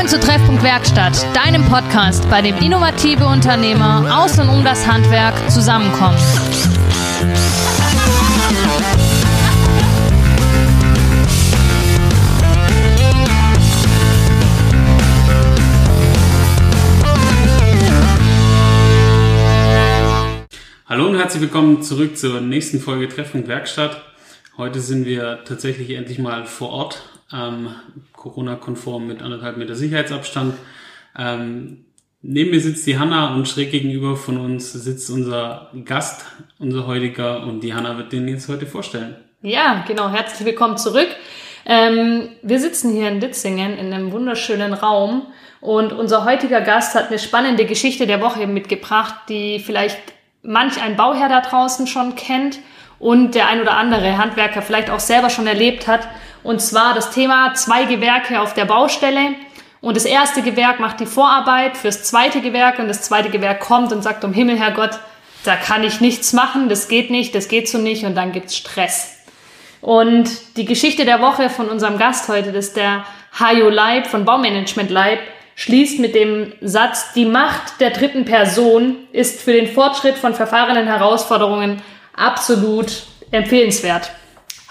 Willkommen zu Treffpunkt Werkstatt, deinem Podcast, bei dem innovative Unternehmer aus und um das Handwerk zusammenkommen. Hallo und herzlich willkommen zurück zur nächsten Folge Treffpunkt Werkstatt. Heute sind wir tatsächlich endlich mal vor Ort ähm, Corona-konform mit anderthalb Meter Sicherheitsabstand. Ähm, neben mir sitzt die Hanna und schräg gegenüber von uns sitzt unser Gast, unser heutiger, und die Hanna wird den jetzt heute vorstellen. Ja, genau. Herzlich willkommen zurück. Ähm, wir sitzen hier in Ditzingen in einem wunderschönen Raum und unser heutiger Gast hat eine spannende Geschichte der Woche mitgebracht, die vielleicht manch ein Bauherr da draußen schon kennt und der ein oder andere Handwerker vielleicht auch selber schon erlebt hat. Und zwar das Thema zwei Gewerke auf der Baustelle. Und das erste Gewerk macht die Vorarbeit fürs zweite Gewerk und das zweite Gewerk kommt und sagt, um Himmel, Herrgott, da kann ich nichts machen, das geht nicht, das geht so nicht und dann gibt's Stress. Und die Geschichte der Woche von unserem Gast heute, das ist der Hajo Leib von Baumanagement Leib, schließt mit dem Satz, die Macht der dritten Person ist für den Fortschritt von verfahrenen Herausforderungen absolut empfehlenswert.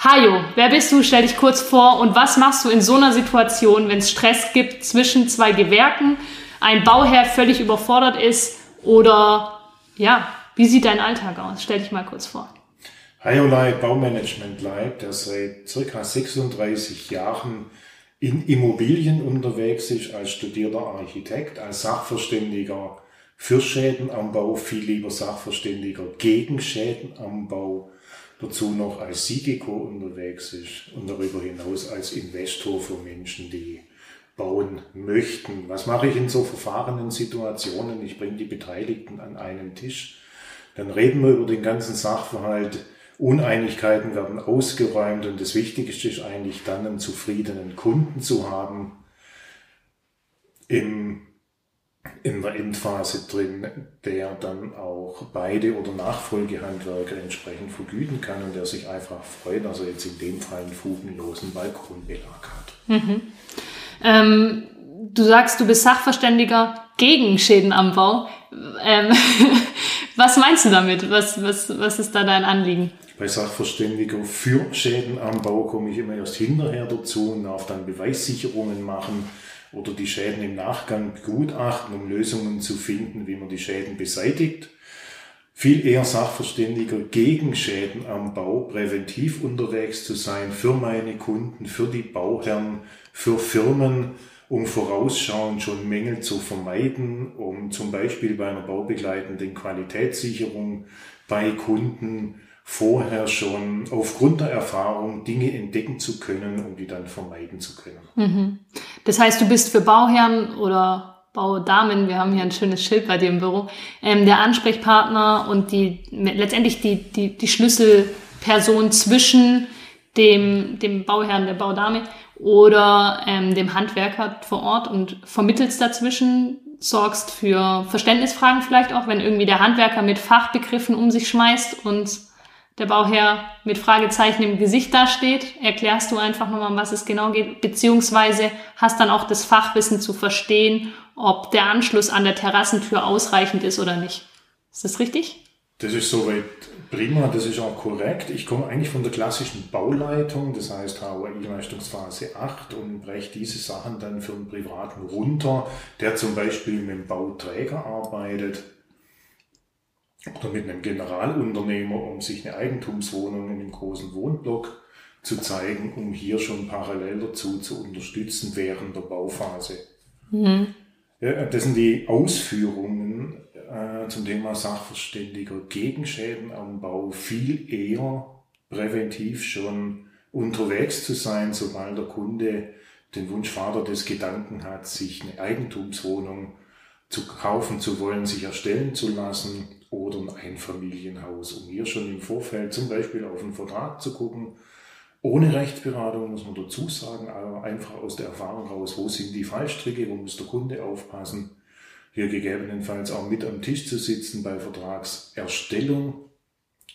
Hajo, wer bist du? Stell dich kurz vor und was machst du in so einer Situation, wenn es Stress gibt zwischen zwei Gewerken, ein Bauherr völlig überfordert ist oder ja, wie sieht dein Alltag aus? Stell dich mal kurz vor. Hajo Leib, Baumanagement Leib, der seit circa 36 Jahren in Immobilien unterwegs ist, als studierter Architekt, als Sachverständiger für Schäden am Bau, viel lieber Sachverständiger gegen Schäden am Bau dazu noch als Sigeco unterwegs ist und darüber hinaus als Investor für Menschen, die bauen möchten. Was mache ich in so verfahrenen Situationen? Ich bringe die Beteiligten an einen Tisch. Dann reden wir über den ganzen Sachverhalt. Uneinigkeiten werden ausgeräumt und das Wichtigste ist eigentlich dann einen zufriedenen Kunden zu haben. Im in der Endphase drin, der dann auch beide oder Nachfolgehandwerker entsprechend vergüten kann und der sich einfach freut, dass er jetzt in dem Fall einen fugenlosen Balkonbelag hat. Mhm. Ähm, du sagst, du bist Sachverständiger gegen Schäden am Bau. Ähm, was meinst du damit? Was, was, was ist da dein Anliegen? Bei Sachverständiger für Schäden am Bau komme ich immer erst hinterher dazu und darf dann Beweissicherungen machen oder die Schäden im Nachgang begutachten, um Lösungen zu finden, wie man die Schäden beseitigt. Viel eher Sachverständiger gegen Schäden am Bau, präventiv unterwegs zu sein, für meine Kunden, für die Bauherren, für Firmen, um vorausschauend schon Mängel zu vermeiden, um zum Beispiel bei einer baubegleitenden Qualitätssicherung bei Kunden vorher schon aufgrund der Erfahrung Dinge entdecken zu können, um die dann vermeiden zu können. Mhm. Das heißt, du bist für Bauherren oder Baudamen, wir haben hier ein schönes Schild bei dir im Büro, ähm, der Ansprechpartner und die letztendlich die, die, die Schlüsselperson zwischen dem, dem Bauherrn, der Baudame oder ähm, dem Handwerker vor Ort und vermittelst dazwischen, sorgst für Verständnisfragen vielleicht auch, wenn irgendwie der Handwerker mit Fachbegriffen um sich schmeißt und der Bauherr mit Fragezeichen im Gesicht dasteht, erklärst du einfach nochmal, um was es genau geht, beziehungsweise hast dann auch das Fachwissen zu verstehen, ob der Anschluss an der Terrassentür ausreichend ist oder nicht. Ist das richtig? Das ist soweit prima, das ist auch korrekt. Ich komme eigentlich von der klassischen Bauleitung, das heißt HOI-Leistungsphase 8 und breche diese Sachen dann für einen Privaten runter, der zum Beispiel mit dem Bauträger arbeitet oder mit einem Generalunternehmer, um sich eine Eigentumswohnung in einem großen Wohnblock zu zeigen, um hier schon parallel dazu zu unterstützen während der Bauphase. Mhm. Ja, das sind die Ausführungen äh, zum Thema Sachverständiger Gegenschäden am Bau viel eher präventiv schon unterwegs zu sein, sobald der Kunde den Wunschvater des Gedanken hat, sich eine Eigentumswohnung zu kaufen zu wollen, sich erstellen zu lassen oder ein Einfamilienhaus, um hier schon im Vorfeld zum Beispiel auf einen Vertrag zu gucken. Ohne Rechtsberatung muss man dazu sagen, aber einfach aus der Erfahrung raus, wo sind die Fallstricke, wo muss der Kunde aufpassen, hier gegebenenfalls auch mit am Tisch zu sitzen bei Vertragserstellung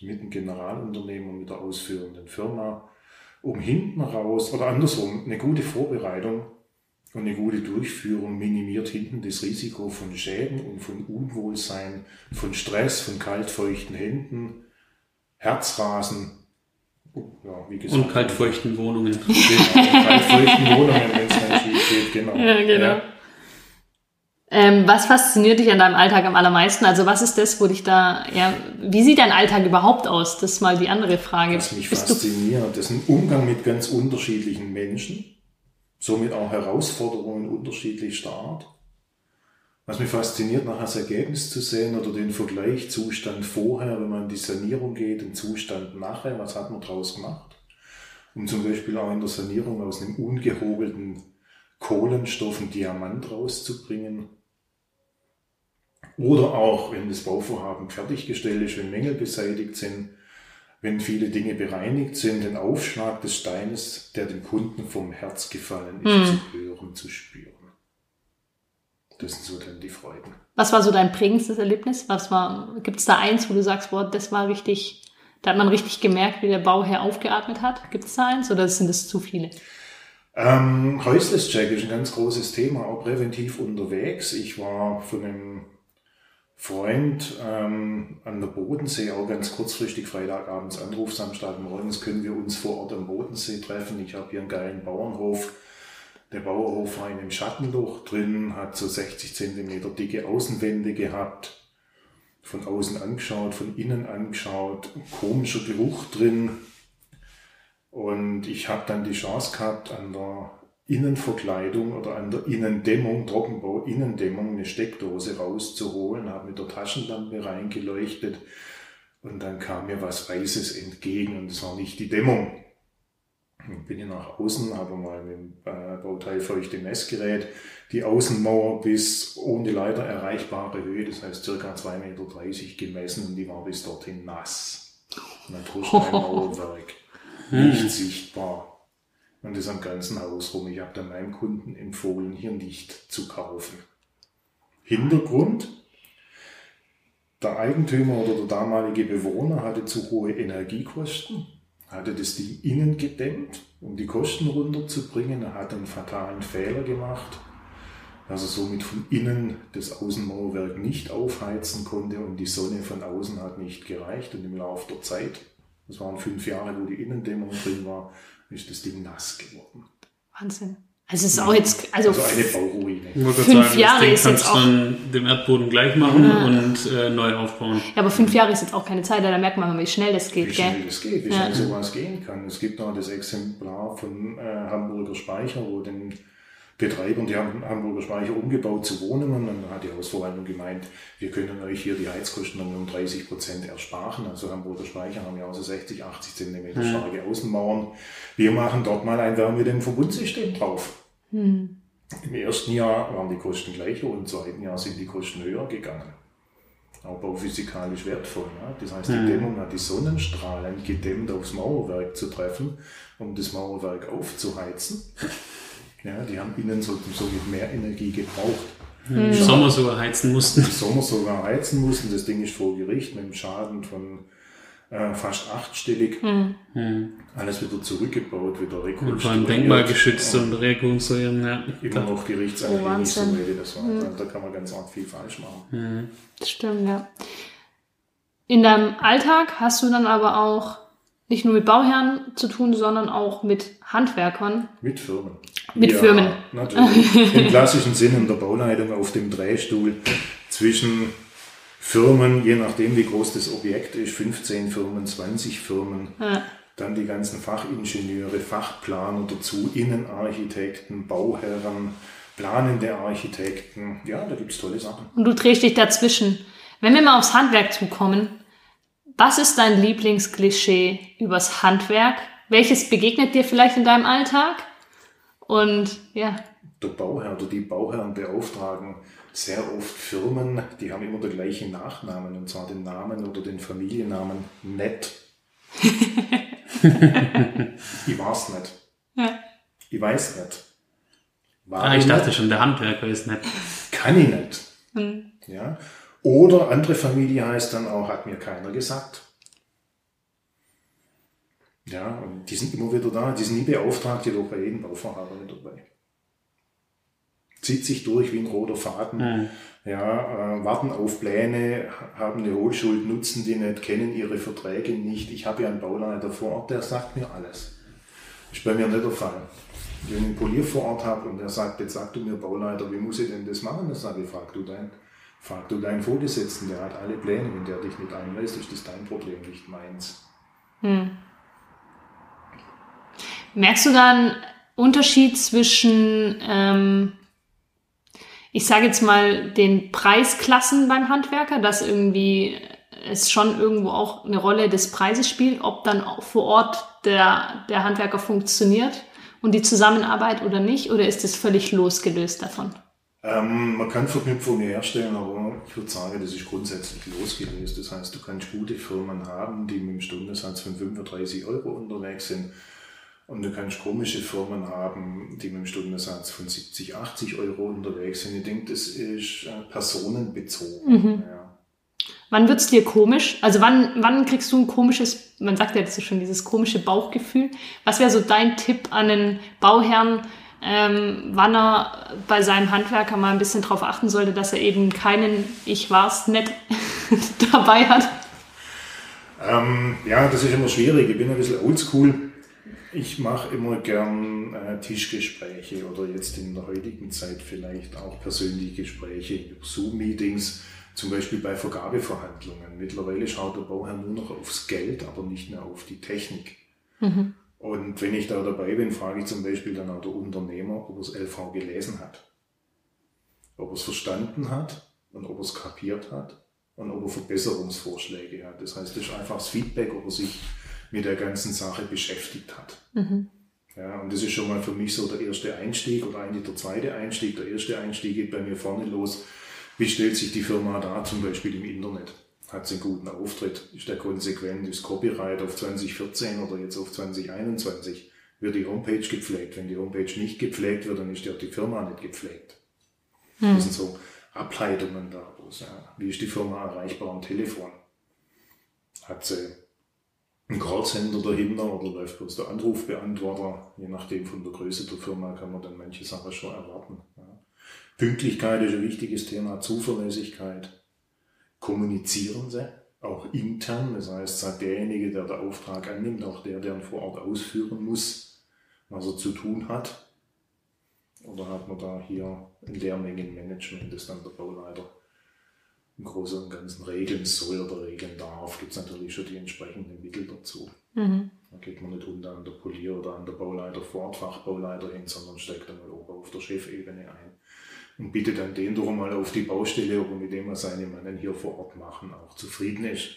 mit dem Generalunternehmer, mit der ausführenden Firma, um hinten raus oder andersrum eine gute Vorbereitung Und eine gute Durchführung minimiert hinten das Risiko von Schäden und von Unwohlsein, von Stress, von kaltfeuchten Händen, Herzrasen, ja, wie gesagt. Und kaltfeuchten Wohnungen. Genau, kaltfeuchten Wohnungen, wenn es dann schief geht, genau. Ja, genau. Ja. Ähm, was fasziniert dich an deinem Alltag am allermeisten? Also was ist das, wo dich da, ja, wie sieht dein Alltag überhaupt aus? Das ist mal die andere Frage. Was mich Bist fasziniert, das ist ein Umgang mit ganz unterschiedlichen Menschen, somit auch Herausforderungen unterschiedlich stark. Was mich fasziniert, nachher das Ergebnis zu sehen oder den Vergleich Zustand vorher, wenn man in die Sanierung geht, den Zustand nachher, was hat man draus gemacht? Um zum Beispiel auch in der Sanierung aus einem ungehobelten Kohlenstoff einen Diamant rauszubringen. Oder auch, wenn das Bauvorhaben fertiggestellt ist, wenn Mängel beseitigt sind, wenn viele Dinge bereinigt sind, den Aufschlag des Steines, der dem Kunden vom Herz gefallen ist, hm. zu hören, zu spüren. Das sind so dann die Freuden. Was war so dein prägendstes Erlebnis? Was war, gibt es da eins, wo du sagst, boah, das war richtig, da hat man richtig gemerkt, wie der Bauherr aufgeatmet hat? Gibt es da eins oder sind es zu viele? Ähm, Häuslischeck ist ein ganz großes Thema, auch präventiv unterwegs. Ich war von einem Freund ähm, an der Bodensee, auch ganz kurzfristig Freitagabends Anruf, Samstagmorgens können wir uns vor Ort am Bodensee treffen. Ich habe hier einen geilen Bauernhof. Der Bauernhof war in einem Schattenloch drin, hat so 60 Zentimeter dicke Außenwände gehabt. Von außen angeschaut, von innen angeschaut, komischer Geruch drin. Und ich habe dann die Chance gehabt, an der Innenverkleidung oder an der Innendämmung, Trockenbau Innendämmung, eine Steckdose rauszuholen, habe mit der Taschenlampe reingeleuchtet und dann kam mir was Weißes entgegen und es war nicht die Dämmung. Dann bin ich nach außen, habe mal mit dem äh, Bauteil feuchte Messgerät die Außenmauer bis ohne Leiter erreichbare Höhe, das heißt circa 2,30 Meter gemessen und die war bis dorthin nass. Natursteinmauerwerk, nicht sichtbar und das am ganzen Haus rum. Ich habe dann meinem Kunden empfohlen, hier nicht zu kaufen. Hintergrund, der Eigentümer oder der damalige Bewohner hatte zu hohe Energiekosten, hatte das Ding innen gedämmt, um die Kosten runterzubringen. Er hat einen fatalen Fehler gemacht, dass er somit von innen das Außenmauerwerk nicht aufheizen konnte und die Sonne von außen hat nicht gereicht. Und im Laufe der Zeit, das waren fünf Jahre, wo die Innendämmung drin war, ist das Ding nass geworden. Wahnsinn. Also es ist auch jetzt, also, also eine Bauruine. Fünf sagen, Jahre ist jetzt auch. Dann dem Erdboden gleich machen ja. und äh, neu aufbauen. Ja, aber fünf Jahre ist jetzt auch keine Zeit, da merkt man, wie schnell das geht, wie gell? schnell das geht, wie ja. schnell sowas gehen kann. Es gibt noch das Exemplar von äh, Hamburger Speicher, wo den Betreibern, die haben Hamburger Speicher umgebaut zu Wohnungen. Und dann hat die Hausverwaltung gemeint, wir können euch hier die Heizkosten um 30 Prozent ersparen. Also Hamburger Speicher haben ja so 60, 80 Zentimeter hm. starke Außenmauern. Wir machen dort mal ein Wärmedämmverbundsystem drauf. Hm. Im ersten Jahr waren die Kosten gleicher und im zweiten Jahr sind die Kosten höher gegangen. Auch bauphysikalisch wertvoll. Ja? Das heißt, die hm. Dämmung hat die Sonnenstrahlen gedämmt aufs Mauerwerk zu treffen, um das Mauerwerk aufzuheizen. Ja, die haben innen so, so mehr Energie gebraucht. Hm. Im Sommer sogar heizen mussten. Im Sommer sogar heizen mussten. Das Ding ist vor Gericht mit einem Schaden von äh, fast achtstellig. Hm. hm. Alles wieder zurückgebaut, wieder rekonstruiert. Und vor allem denkmalgeschützt und, und rekonstruieren. Ja. Immer noch Gerichtsanwälte so das war. Hm. Da kann man ganz arg viel falsch machen. Hm. Das stimmt, ja. In deinem Alltag hast du dann aber auch nicht nur mit Bauherren zu tun, sondern auch mit Handwerkern. Mit Firmen. Mit ja, Firmen. Natürlich. Im klassischen Sinn in der Bauleitung auf dem Drehstuhl zwischen Firmen, je nachdem wie groß das Objekt ist, 15 Firmen, 20 Firmen. Ja. Dann die ganzen Fachingenieure, Fachplaner dazu, Innenarchitekten, Bauherren, planende Architekten. Ja, da gibt es tolle Sachen. Und du drehst dich dazwischen. Wenn wir mal aufs Handwerk zukommen, was ist dein Lieblingsklischee übers Handwerk? Welches begegnet dir vielleicht in deinem Alltag? Und ja. Der Bauherr oder die Bauherren beauftragen sehr oft Firmen, die haben immer den gleichen Nachnamen, und zwar den Namen oder den Familiennamen Nett. ich weiß nicht. Ja. Ich weiß nicht. War ah, ich dachte nicht? schon, der Handwerker ist nett. Kann ich nicht. Hm. Ja. Oder andere Familie heißt dann auch, hat mir keiner gesagt. Ja, und die sind immer wieder da, die sind nie beauftragt, jedoch bei jedem Bauvorhaben mit dabei. zieht sich durch wie ein roter Faden. Mhm. Ja, äh, warten auf Pläne, haben eine Hohlschuld, nutzen die nicht, kennen ihre Verträge nicht. Ich habe ja einen Bauleiter vor Ort, der sagt mir alles. Ist bei mir nicht der Fall. Wenn ich einen Polier vor Ort habe und der sagt, jetzt sag du mir Bauleiter, wie muss ich denn das machen? Dann sage ich, frag du deinen, frag du deinen Vorgesetzten, der hat alle Pläne, wenn der dich nicht einlässt, ist das dein Problem, nicht meins. Hm. Merkst du da einen Unterschied zwischen ähm, ich sage jetzt mal, den Preisklassen beim Handwerker, dass irgendwie es schon irgendwo auch eine Rolle des Preises spielt, ob dann vor Ort der, der Handwerker funktioniert und die Zusammenarbeit oder nicht, oder ist es völlig losgelöst davon? Ähm, man kann Verknüpfungen herstellen, aber ich würde sagen, das ist grundsätzlich losgelöst. Das heißt, du kannst gute Firmen haben, die mit einem Stundensatz von 35 Euro unterwegs sind und du kannst komische Firmen haben, die mit einem Stundensatz von 70, 80 Euro unterwegs sind. Ich denke, das ist äh, personenbezogen. Mhm. Ja. Wann wird's dir komisch? Also wann, wann kriegst du ein komisches, man sagt ja das ist schon dieses komische Bauchgefühl. Was wäre so dein Tipp an den Bauherrn, ähm, wann er bei seinem Handwerker mal ein bisschen darauf achten sollte, dass er eben keinen Ich war's nicht dabei hat? Ähm, ja, das ist immer schwierig. Ich bin ein bisschen oldschool. Ich mache immer gern äh, Tischgespräche oder jetzt in der heutigen Zeit vielleicht auch persönliche Gespräche, Zoom-Meetings, zum Beispiel bei Vergabeverhandlungen. Mittlerweile schaut der Bauherr nur noch aufs Geld, aber nicht mehr auf die Technik. Mhm. Und wenn ich da dabei bin, frage ich zum Beispiel dann auch der Unternehmer, ob er das LV gelesen hat, ob er es verstanden hat und ob er es kapiert hat und ob er Verbesserungsvorschläge hat. Das heißt, das ist einfach das Feedback, ob er sich mit der ganzen Sache beschäftigt hat. Mhm. Ja, und das ist schon mal für mich so der erste Einstieg oder eigentlich der zweite Einstieg. Der erste Einstieg geht bei mir vorne los. Wie stellt sich die Firma da zum Beispiel im Internet? Hat sie einen guten Auftritt? Ist der konsequent? Ist Copyright auf 2014 oder jetzt auf 2021? Wird die Homepage gepflegt? Wenn die Homepage nicht gepflegt wird, dann ist ja die Firma nicht gepflegt. Hm. Das sind so Ableitungen daraus. Ja. Wie ist die Firma erreichbar am Telefon? Hat sie ein Callcenter dahinter oder läuft bloß der Anrufbeantworter. Je nachdem von der Größe der Firma kann man dann manche Sachen schon erwarten. Ja. Pünktlichkeit ist ein wichtiges Thema, Zuverlässigkeit. Kommunizieren sie, auch intern. Das heißt, sagt derjenige, der den Auftrag annimmt, auch der, der ihn vor Ort ausführen muss, was er zu tun hat. Oder hat man da hier ein Lehrmengenmanagement, das dann der Bauleiter im Großen und Ganzen regeln soll oder regeln darf, gibt es natürlich schon die entsprechenden Mittel dazu. Mhm. Da geht man nicht unter an der Polier oder an der Bauleiter Fort, Fachbauleiter hin, sondern steckt dann mal oben auf der Chefebene ein und bittet dann den doch mal auf die Baustelle, ob er mit dem, was seine Mannen hier vor Ort machen, auch zufrieden ist.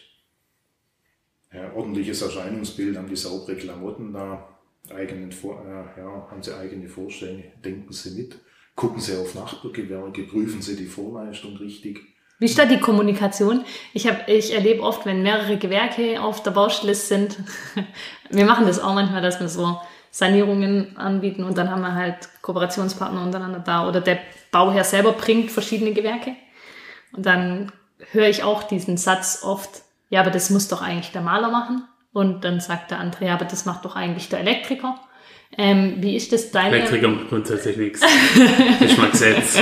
Ja, ordentliches Erscheinungsbild, haben die saubere Klamotten da, eigenen, äh, ja, haben sie eigene Vorstellungen, denken sie mit, gucken sie auf Nachbargewerke, prüfen sie die Vorleistung richtig wie da die Kommunikation? Ich, hab, ich erlebe oft, wenn mehrere Gewerke auf der Baustelle sind, wir machen das auch manchmal, dass wir so Sanierungen anbieten und dann haben wir halt Kooperationspartner untereinander da oder der Bauherr selber bringt verschiedene Gewerke und dann höre ich auch diesen Satz oft, ja, aber das muss doch eigentlich der Maler machen und dann sagt der andere, ja, aber das macht doch eigentlich der Elektriker. Ähm, wie ist das deine... Elektriker grundsätzlich nichts. Geschmackssetz.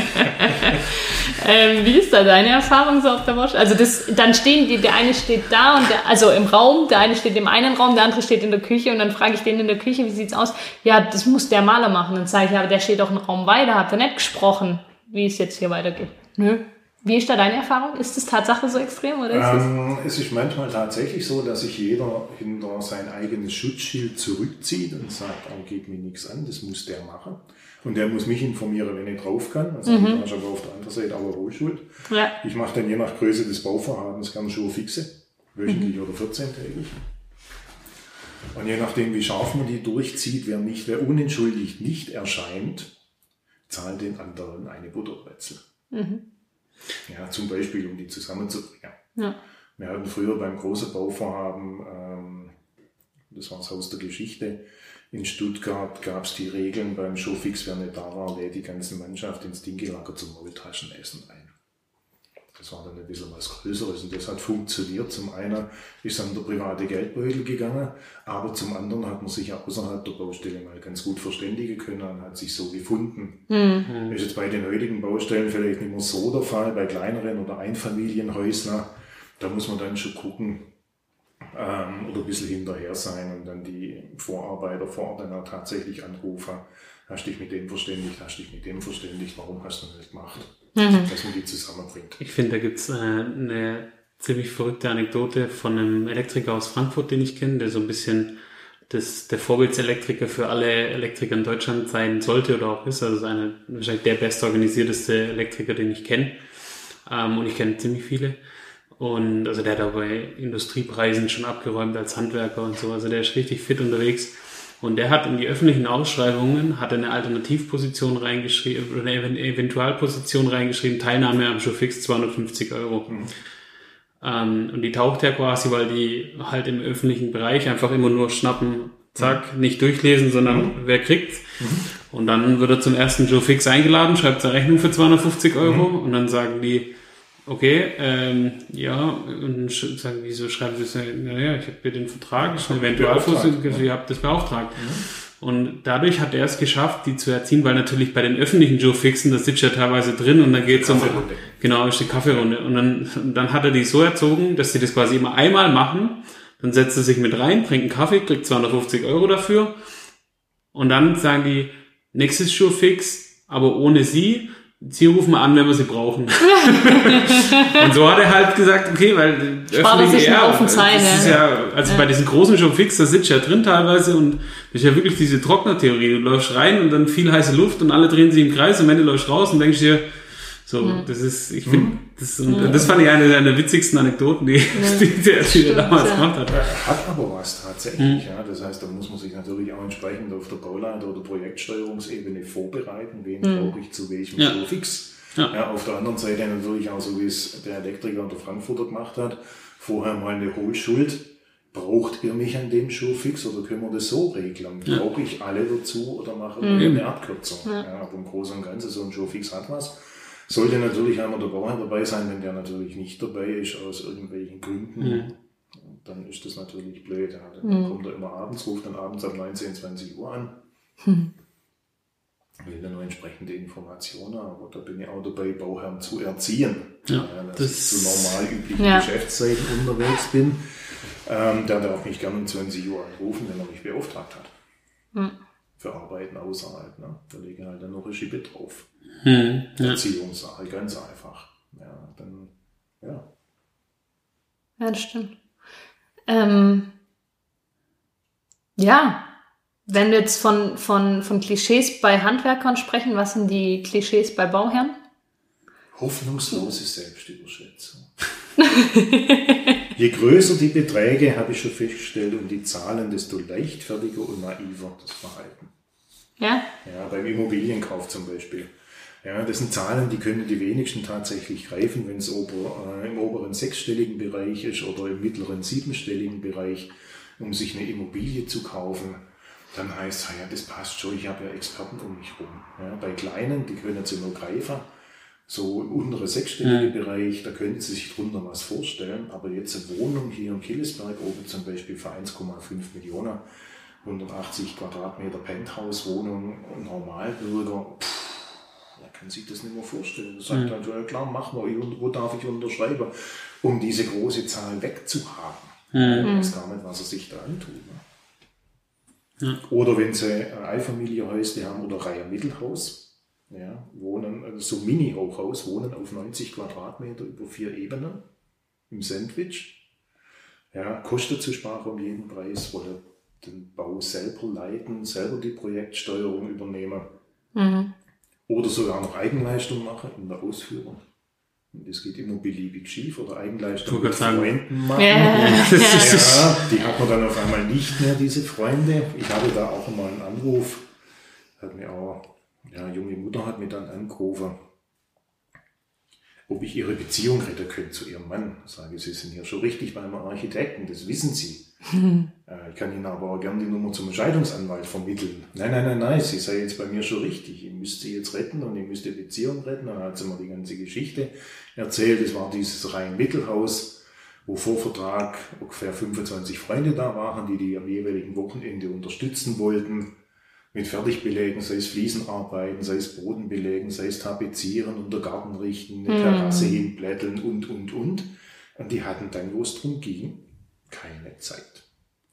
ähm, wie ist da deine Erfahrung so auf der Baustelle? Also das, dann stehen die, der eine steht da und der, also im Raum, der eine steht im einen Raum, der andere steht in der Küche und dann frage ich den in der Küche, wie sieht's aus? Ja, das muss der Maler machen. Dann sage ich, ja, aber der steht doch einen Raum weiter, hat er nicht gesprochen, wie es jetzt hier weitergeht. Nö. Wie ist da deine Erfahrung? Ist das Tatsache so extrem oder ist ähm, es ist manchmal tatsächlich so, dass sich jeder hinter sein eigenes Schutzschild zurückzieht und sagt, oh, geht mir nichts an, das muss der machen. Und der muss mich informieren, wenn ich drauf kann. Also mhm. ich aber auf der anderen Seite aber Hohlschuld. Ja. Ich mache dann je nach Größe des Bauvorhabens gerne schon fixe, wöchentlich mhm. oder 14-tägig. Und je nachdem, wie scharf man die durchzieht, wer nicht, wer unentschuldigt nicht erscheint, zahlt den anderen eine Butterbrezel. Mhm. Ja, zum Beispiel, um die zusammenzubringen. Ja. Wir hatten früher beim großen Bauvorhaben, ähm, das war das Haus der Geschichte, in Stuttgart gab es die Regeln beim Showfix, wer nicht da war, lädt die ganze Mannschaft ins Dinkilager zum Maultaschenessen ein. Das war dann ein bisschen was Größeres und das hat funktioniert. Zum einen ist dann der private Geldbeutel gegangen, aber zum anderen hat man sich ja außerhalb der Baustelle mal ganz gut verständigen können und hat sich so gefunden. Mhm. Ist jetzt bei den heutigen Baustellen vielleicht nicht mehr so der Fall, bei kleineren oder Einfamilienhäuslern, da muss man dann schon gucken, ähm, oder ein bisschen hinterher sein und dann die Vorarbeiter vor Ort dann auch tatsächlich anrufen. Hast dich mit dem verständigt, hast dich mit dem verständigt, warum hast du das nicht gemacht? mhm. dass man die zusammenbringt. Ich finde, da gibt's äh, eine ziemlich verrückte Anekdote von einem Elektriker aus Frankfurt, den ich kenne, der so ein bisschen das, der Vorbildselektriker für alle Elektriker in Deutschland sein sollte oder auch ist. Also eine, wahrscheinlich der bestorganisierteste Elektriker, den ich kenne. Ähm, und ich kenne ziemlich viele. Und also der hat auch bei Industriepreisen schon abgeräumt als Handwerker und so. Also der ist richtig fit unterwegs. Und der hat in die öffentlichen Ausschreibungen hat eine Alternativposition reingeschrieben, oder eine Eventualposition reingeschrieben, Teilnahme am Showfix 250 Euro. Mhm. Ähm, und die taucht ja quasi, weil die halt im öffentlichen Bereich einfach immer nur schnappen, zack, mhm. nicht durchlesen, sondern mhm. wer kriegt. Mhm. Und dann wird er zum ersten Joe Fix eingeladen, schreibt seine Rechnung für 250 Euro mhm. und dann sagen die, okay, ähm, ja, und sagen, wieso schreiben Sie es? Naja, ich habe hier den Vertrag, ja, Eventualfuß, ich habe das beauftragt. Ja. Und dadurch hat er es geschafft, die zu erziehen, weil natürlich bei den öffentlichen Joe Fixen, da sitzt ja teilweise drin und dann geht's um, genau, ist die Kaffeerunde. Und dann, dann hat er die so erzogen, dass sie das quasi immer einmal machen, dann setzt er sich mit rein, trinkt einen Kaffee, kriegt 250 Euro dafür und dann sagen die, nächstes Joe Fix, aber ohne sie, Sie rufen an, wenn wir sie brauchen. und so hat er halt gesagt, okay, weil Spart sich ja, auf Zeit, das ist ja, also ja. bei diesen großen Showfix, da sitzt ja drin teilweise und das ist ja wirklich diese Trocknertheorie. Du läufst rein und dann viel heiße Luft und alle drehen sich im Kreis und am Ende läufst raus und denkst dir, so, mhm. das ist, ich finde, mhm. das, mhm. das fand ich eine der witzigsten Anekdoten, die, die, der, die der damals ja. gemacht hat. Hat aber was tatsächlich, mhm. ja. Das heißt, da muss man sich natürlich auch entsprechend auf der Bauleiter- oder Projektsteuerungsebene vorbereiten, wen mhm. brauche ich zu welchem ja. Fix. Ja. ja. auf der anderen Seite natürlich auch so, wie es der Elektriker und der Frankfurter gemacht hat, vorher mal eine Hohlschuld. Braucht ihr mich an dem Showfix oder können wir das so regeln? Ja. Brauche ich alle dazu oder mache ich mhm. eine Abkürzung? Ja. ja. aber im Großen und Ganzen so ein Showfix hat was. Sollte natürlich einmal der Bauer dabei sein, wenn der natürlich nicht dabei ist, aus irgendwelchen Gründen. Mhm. Dann ist das natürlich blöd. Ja. Dann mhm. kommt er immer abends, ruft dann abends ab 19, 20 Uhr an. Mhm. Will dann noch entsprechende Informationen, aber da bin ich auch dabei, Bauherren zu erziehen. Ja, ja, dass das ich zu normal üblichen ja. Geschäftszeiten unterwegs bin. Ähm, der darf mich gerne um 20 Uhr anrufen, wenn er mich beauftragt hat. Mhm. Für Arbeiten außerhalb. Ne? Da lege ich halt dann noch ein Schiebe drauf. Hm, ja. Erziehungssache, ganz einfach. Ja, dann, ja. Ja, das stimmt. Ähm, ja, wenn wir jetzt von, von, von Klischees bei Handwerkern sprechen, was sind die Klischees bei Bauherren? Hoffnungslose Selbstüberschätzung. Je größer die Beträge, habe ich schon festgestellt, und die Zahlen, desto leichtfertiger und naiver das Verhalten. Ja? Ja, beim Immobilienkauf zum Beispiel. Ja, das sind Zahlen, die können die wenigsten tatsächlich greifen, wenn es ober, äh, im oberen sechsstelligen Bereich ist oder im mittleren siebenstelligen Bereich, um sich eine Immobilie zu kaufen. Dann heißt es, ja, das passt schon, ich habe ja Experten um mich rum. Ja, bei kleinen, die können sie nur greifen. So im unteren sechsstelligen ja. Bereich, da können Sie sich drunter was vorstellen. Aber jetzt eine Wohnung hier im Killesberg oben zum Beispiel für 1,5 Millionen, 180 Quadratmeter Penthouse-Wohnung, Normalbürger, pff, kann sich das nicht mehr vorstellen. Er sagt mhm. dann, ja klar, mach mal, wo darf ich unterschreiben, um diese große Zahl wegzuhaben. Mhm. Er weiß gar nicht, was er sich da antut. Ne? Ja. Oder wenn sie ein Einfamilienhäusle haben oder Reihe Mittelhaus, ja, wohnen, also so Mini-Hochhaus, wohnen auf 90 Quadratmeter über vier Ebenen im Sandwich. Ja, Kosten zu sparen um jeden Preis, wollen den Bau selber leiten, selber die Projektsteuerung übernehmen. Mhm. Oder sogar noch Eigenleistung machen in der Ausführung. Und das geht immer beliebig schief oder Eigenleistung mit Freunden machen. Ja. ja, die hat man dann auf einmal nicht mehr, diese Freunde. Ich hatte da auch mal einen Anruf, hat mir auch, ja, junge Mutter hat mir dann angerufen, ob ich ihre Beziehung retten könnte zu ihrem Mann. Ich sage, Sie sind hier schon richtig bei einem Architekten, das wissen Sie. Äh, ich kann Ihnen aber auch gerne die Nummer zum Scheidungsanwalt vermitteln. Nein, nein, nein, nein, sie sei jetzt bei mir schon richtig. Ich müsste sie jetzt retten und ich müsste die Beziehung retten. Dann hat sie mir die ganze Geschichte erzählt. Es war dieses Rhein-Mittelhaus, wo vor Vertrag ungefähr 25 Freunde da waren, die die am jeweiligen Wochenende unterstützen wollten. Mit Fertigbelägen, sei es Fliesenarbeiten, sei es Bodenbelägen, sei es Tapezieren, unter Garten richten, eine Terrasse hinblätteln und, und, und. Und die hatten dann, wo es drum ging, keine Zeit.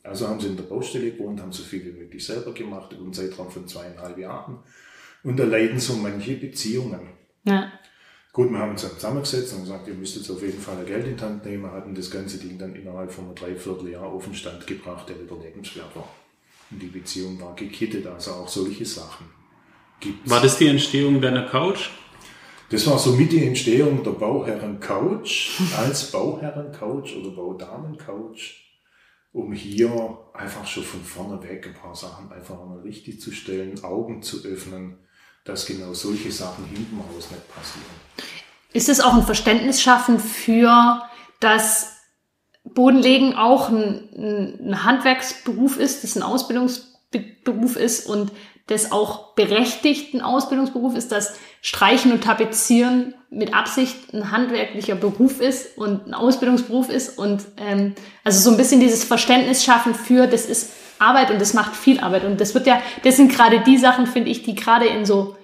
Also haben sie in der Baustelle gewohnt, haben so viel wie möglich selber gemacht, über einen Zeitraum von zweieinhalb Jahren. Und da leiden so manche Beziehungen. Ja. Gut, wir haben uns dann zusammengesetzt und gesagt, ihr müsst jetzt auf jeden Fall Geld in die Hand nehmen, hatten das ganze Ding dann innerhalb von einem Dreivierteljahr auf den Stand gebracht, der wieder lebenswert war. Und die Beziehung war gekittet, also auch solche Sachen gibt's. War das die Entstehung deiner Couch? Das war somit die Entstehung der Bauherren-Couch als Bauherren-Couch oder Baudamen-Couch, um hier einfach schon von vorne weg ein paar Sachen einfach mal richtig zu stellen, Augen zu öffnen, dass genau solche Sachen hinten raus nicht passieren. Ist es auch ein Verständnis schaffen für, dass Bodenlegen auch ein, ein Handwerksberuf ist, das ein Ausbildungsberuf ist und das auch berechtigt ein Ausbildungsberuf ist, dass Streichen und Tapezieren mit Absicht ein handwerklicher Beruf ist und ein Ausbildungsberuf ist und ähm, also so ein bisschen dieses Verständnis schaffen für, das ist Arbeit und das macht viel Arbeit und das wird ja, das sind gerade die Sachen, finde ich, die gerade in so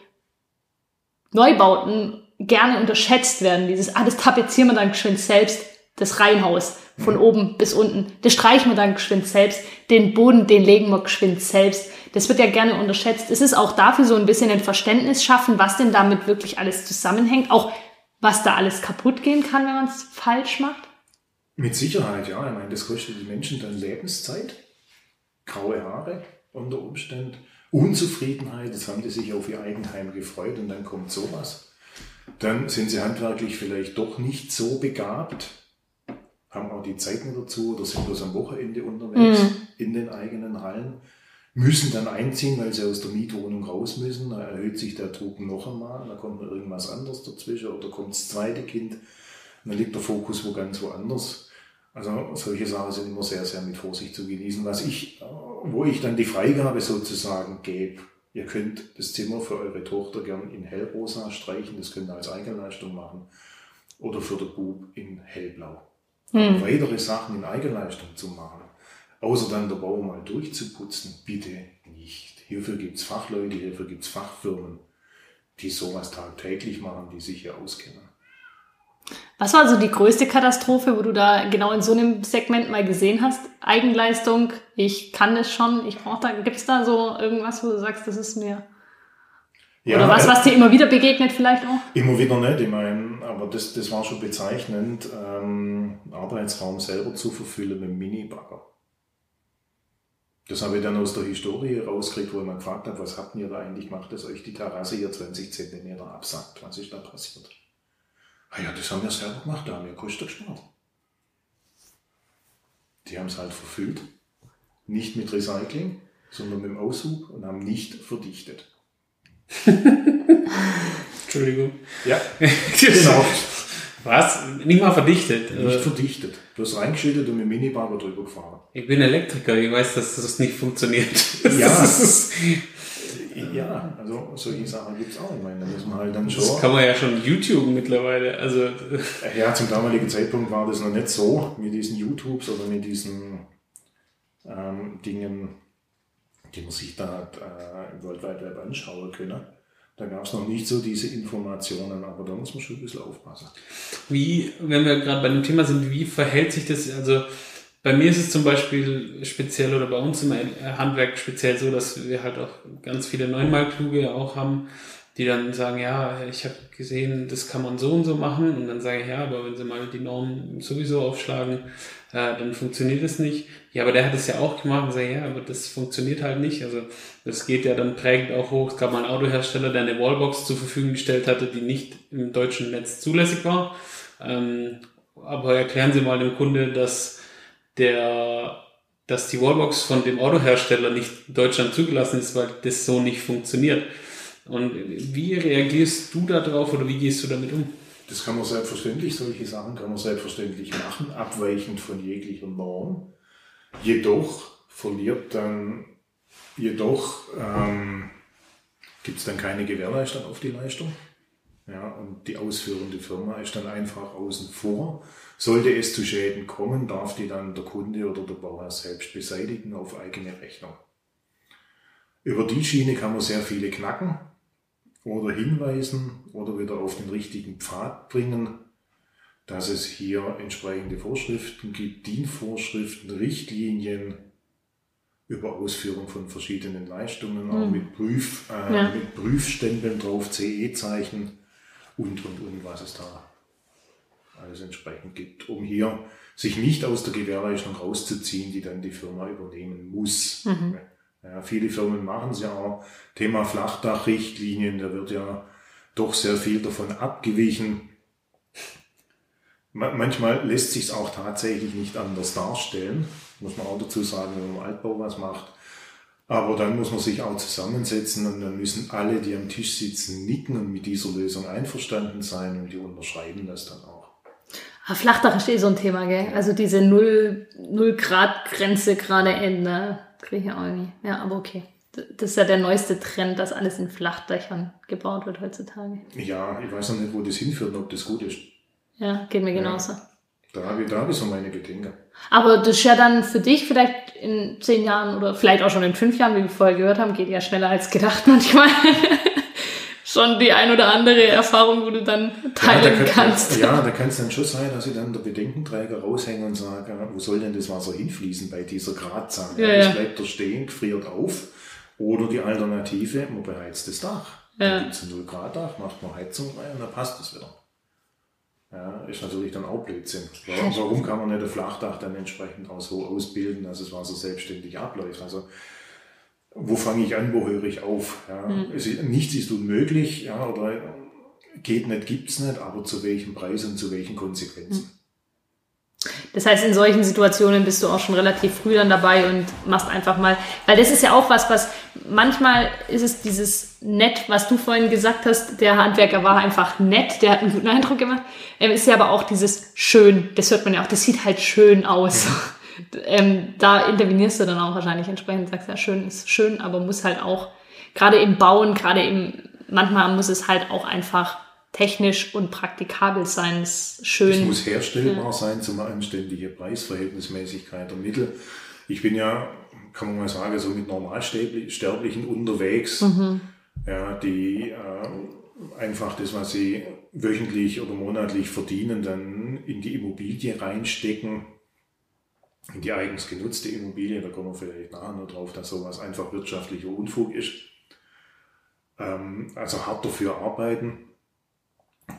Neubauten gerne unterschätzt werden. Dieses, ah, das tapezieren wir dann geschwind selbst, das Reihenhaus von oben bis unten. Das streichen wir dann geschwind selbst. Den Boden, den legen wir geschwind selbst. Das wird ja gerne unterschätzt. Es ist auch dafür so ein bisschen ein Verständnis schaffen, was denn damit wirklich alles zusammenhängt. Auch was da alles kaputt gehen kann, wenn man es falsch macht. Mit Sicherheit, ja. Ich meine, das kostet die Menschen dann Lebenszeit, graue Haare unter Umständen, Unzufriedenheit, jetzt haben die sich auf ihr Eigenheim gefreut und dann kommt sowas. Dann sind sie handwerklich vielleicht doch nicht so begabt, haben auch die Zeit nicht dazu oder sind bloß am Wochenende unterwegs Mhm. in den eigenen Hallen, müssen dann einziehen, weil sie aus der Mietwohnung raus müssen. Da erhöht sich der Druck noch einmal, da kommt noch irgendwas anderes dazwischen oder kommt das zweite Kind. Und dann liegt der Fokus wo ganz woanders. Also solche Sachen sind immer sehr, sehr mit Vorsicht zu genießen. Was ich, wo ich dann die Freigabe sozusagen gebe, ihr könnt das Zimmer für eure Tochter gern in hellrosa streichen, das könnt ihr als Eigenleistung machen. Oder für den Bub in hellblau. Aber weitere Sachen in Eigenleistung zu machen, außer dann der Bau mal durchzuputzen, bitte nicht. Hierfür gibt's Fachleute, hierfür gibt's Fachfirmen, die sowas tagtäglich machen, die sich hier auskennen. Was war also die größte Katastrophe, wo du da genau in so einem Segment mal gesehen hast? Eigenleistung, ich kann das schon, ich brauche da, gibt's da so irgendwas, wo du sagst, das ist mir. Oder was, äh, was dir immer wieder begegnet vielleicht auch? Immer wieder nicht, ich meine, aber das, das war schon bezeichnend, ähm, Arbeitsraum selber zu verfüllen mit dem Minibagger. Das habe ich dann aus der Historie rausgekriegt, wo ich mal gefragt habe, was habt ihr da eigentlich gemacht, dass euch die Terrasse hier 20 Zentimeter absackt? Was ist da passiert? Ah ja, das haben wir selber gemacht, da haben wir Kosten gespart. Die haben es halt verfüllt, nicht mit Recycling, sondern mit dem Aushub und haben nicht verdichtet. Entschuldigung. Ja, genau. Was? Nicht mal verdichtet. Nicht Äh, verdichtet. Du hast reingeschüttet und mit dem Minibagger drüber gefahren. Ich bin Elektriker, ich weiß, dass das nicht funktioniert. Ja. Ja, also solche Sachen gibt es auch. Ich meine, da muss man halt dann schon. das kann man ja schon YouTube mittlerweile. Also, Ja, zum damaligen Zeitpunkt war das noch nicht so mit diesen YouTubes oder mit diesen ähm, Dingen, die man sich da äh, im World Wide Web anschauen können. Da gab es noch nicht so diese Informationen, aber da muss man schon ein bisschen aufpassen. Wie, wenn wir gerade bei dem Thema sind, wie verhält sich das? Also bei mir ist es zum Beispiel speziell oder bei uns im Handwerk speziell so, dass wir halt auch ganz viele Neunmalkluge auch haben, die dann sagen, ja, ich habe gesehen, das kann man so und so machen. Und dann sage ich, ja, aber wenn sie mal die Norm sowieso aufschlagen, dann funktioniert es nicht. Ja, aber der hat es ja auch gemacht und sage, ja, aber das funktioniert halt nicht. Also das geht ja dann prägend auch hoch. Es gab mal einen Autohersteller, der eine Wallbox zur Verfügung gestellt hatte, die nicht im deutschen Netz zulässig war. Ähm, aber erklären Sie mal dem Kunde, dass der, dass die Wallbox von dem Autohersteller nicht in Deutschland zugelassen ist, weil das so nicht funktioniert. Und wie reagierst du da drauf oder wie gehst du damit um? Das kann man selbstverständlich, solche Sachen kann man selbstverständlich machen, abweichend von jeglicher Norm. Jedoch verliert dann, jedoch ähm, gibt es dann keine Gewährleistung auf die Leistung. Ja, und die ausführende Firma ist dann einfach außen vor. Sollte es zu Schäden kommen, darf die dann der Kunde oder der Bauer selbst beseitigen auf eigene Rechnung. Über die Schiene kann man sehr viele knacken oder hinweisen oder wieder auf den richtigen Pfad bringen, dass es hier entsprechende Vorschriften gibt, DIN-Vorschriften, Richtlinien über Ausführung von verschiedenen Leistungen, auch mit, Prüf, äh, Ja. mit Prüfstempeln drauf, CE-Zeichen und, und, und, was es da alles entsprechend gibt, um hier sich nicht aus der Gewährleistung rauszuziehen, die dann die Firma übernehmen muss. Ja, viele Firmen machen es ja auch. Thema Flachdachrichtlinien, da wird ja doch sehr viel davon abgewichen. Ma- Manchmal lässt sich es auch tatsächlich nicht anders darstellen, muss man auch dazu sagen, wenn man im Altbau was macht. Aber dann muss man sich auch zusammensetzen und dann müssen alle, die am Tisch sitzen, nicken und mit dieser Lösung einverstanden sein und die unterschreiben das dann auch. Ah, Flachdach ist eh so ein Thema, gell? Also diese Null, Null Grad Grenze gerade Ende. Kriege ich auch nie. Ja, aber okay. Das ist ja der neueste Trend, dass alles in Flachdächern gebaut wird heutzutage. Ja, ich weiß noch nicht, wo das hinführt und ob das gut ist. Ja, geht mir genauso. Da habe ich, da habe ich so meine Bedenken. Aber das ist ja dann für dich vielleicht in zehn Jahren oder vielleicht auch schon in fünf Jahren, wie wir vorher gehört haben, geht ja schneller als gedacht manchmal. schon die ein oder andere Erfahrung, wo du dann teilen da kann, kannst. Ja, da kann es dann schon sein, dass ich dann der Bedenkenträger raushänge und sage, wo soll denn das Wasser hinfließen bei dieser Gradzahl? Ja, Es ja. bleibt da stehen, friert auf. Oder die Alternative, man beheizt das Dach. Ja. Dann gibt es ein 0 Grad Dach, macht man Heizung rein und dann passt es wieder. Ja, ist natürlich dann auch Blödsinn. Warum, warum kann man nicht ein Flachdach dann entsprechend auch so ausbilden, dass das Wasser selbstständig abläuft? Also, wo fange ich an, wo höre ich auf? Ja, es ist, nichts ist unmöglich, ja, oder geht nicht, gibt's nicht, aber zu welchem Preis und zu welchen Konsequenzen? Das heißt, in solchen Situationen bist du auch schon relativ früh dann dabei und machst einfach mal, weil das ist ja auch was, was manchmal ist es dieses nett, was du vorhin gesagt hast, der Handwerker war einfach nett, der hat einen guten Eindruck gemacht. Ähm, ist ja aber auch dieses schön, das hört man ja auch, das sieht halt schön aus. Ähm, da intervenierst du dann auch wahrscheinlich entsprechend, sagst ja, schön ist schön, aber muss halt auch, gerade im Bauen, gerade im, manchmal muss es halt auch einfach technisch und praktikabel sein, ist schön. Es muss herstellbar sein, zum anständige Preisverhältnismäßigkeit der Mittel. Ich bin ja, kann man mal sagen, so mit Normalsterblichen unterwegs, ja, die äh, einfach das, was sie wöchentlich oder monatlich verdienen, dann in die Immobilie reinstecken, in die eigens genutzte Immobilie. Da kommen wir vielleicht nachher noch drauf, dass sowas einfach wirtschaftlicher Unfug ist. Ähm, also hart dafür arbeiten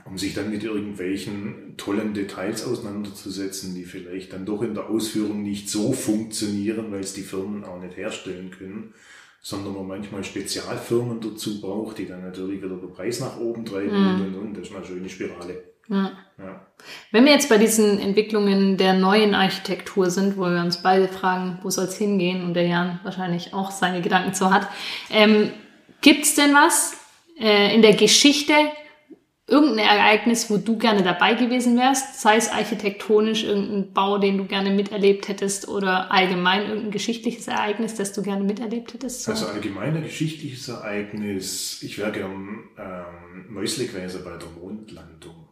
um sich dann mit irgendwelchen tollen Details auseinanderzusetzen, die vielleicht dann doch in der Ausführung nicht so funktionieren, weil es die Firmen auch nicht herstellen können, sondern man manchmal Spezialfirmen dazu braucht, die dann natürlich wieder den Preis nach oben treiben und und und. Das ist eine schöne Spirale. Ja. Ja. Wenn wir jetzt bei diesen Entwicklungen der neuen Architektur sind, wo wir uns beide fragen, wo soll es hingehen und der Jan wahrscheinlich auch seine Gedanken zu hat, ähm, gibt es denn was äh, in der Geschichte, irgendein Ereignis, wo du gerne dabei gewesen wärst, sei es architektonisch irgendein Bau, den du gerne miterlebt hättest oder allgemein irgendein geschichtliches Ereignis, das du gerne miterlebt hättest? So? Also allgemein ein geschichtliches Ereignis. Ich wäre gern ähm, Mäusle gewesen bei der Mondlandung.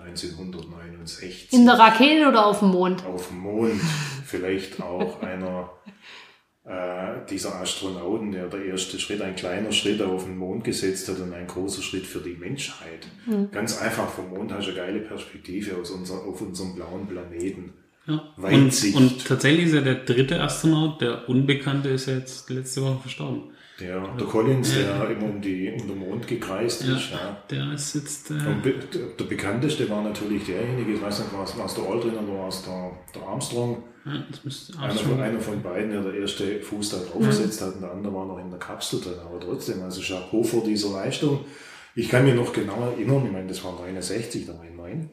1969. in der Rakete oder auf dem Mond? auf dem Mond, vielleicht auch einer äh, dieser Astronauten, der der erste Schritt, ein kleiner Schritt auf den Mond gesetzt hat und ein großer Schritt für die Menschheit. Ganz einfach, vom Mond hast du eine geile Perspektive aus unser, auf unserem blauen Planeten. Ja. Und, und tatsächlich ist ja der dritte Astronaut, der Unbekannte, ist ja jetzt letzte Woche verstorben. Der, der Collins, der immer um, die, um den Mond gekreist Ja, ist. Ja. der ist jetzt. Äh, be der bekannteste war natürlich derjenige, ich weiß nicht, war es der Aldrin oder war es der, der Armstrong? ja, das müsste Einer von, einer von beiden, der der erste Fuß da drauf gesetzt hat und der andere war noch in der Kapsel drin. Aber trotzdem, also Chapeau vor dieser Leistung. Ich kann mich noch genau erinnern, ich meine, das war 69, da war ich neun.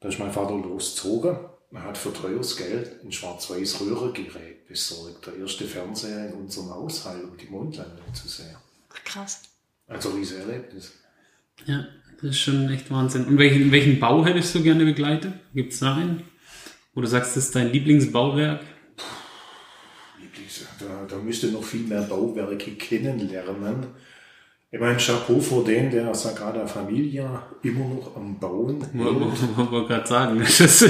Da ist mein Vater losgezogen. Er hat für teures Geld ein schwarz-weiß Röhregerät besorgt. Der erste Fernseher in unserem Haushalt, um die Mondlandung zu sehen. Krass. Also riesen Erlebnis. Ja, das ist schon echt Wahnsinn. Und welchen, welchen Bau hättest du gerne begleitet? Gibt es da einen? Wo du sagst, das ist dein Lieblingsbauwerk? Lieblings, da, da müsste noch viel mehr Bauwerke kennenlernen. Ich meine, Chapeau vor den, der Sagrada Familia immer noch am Bauen wollte gerade sagen, das ist,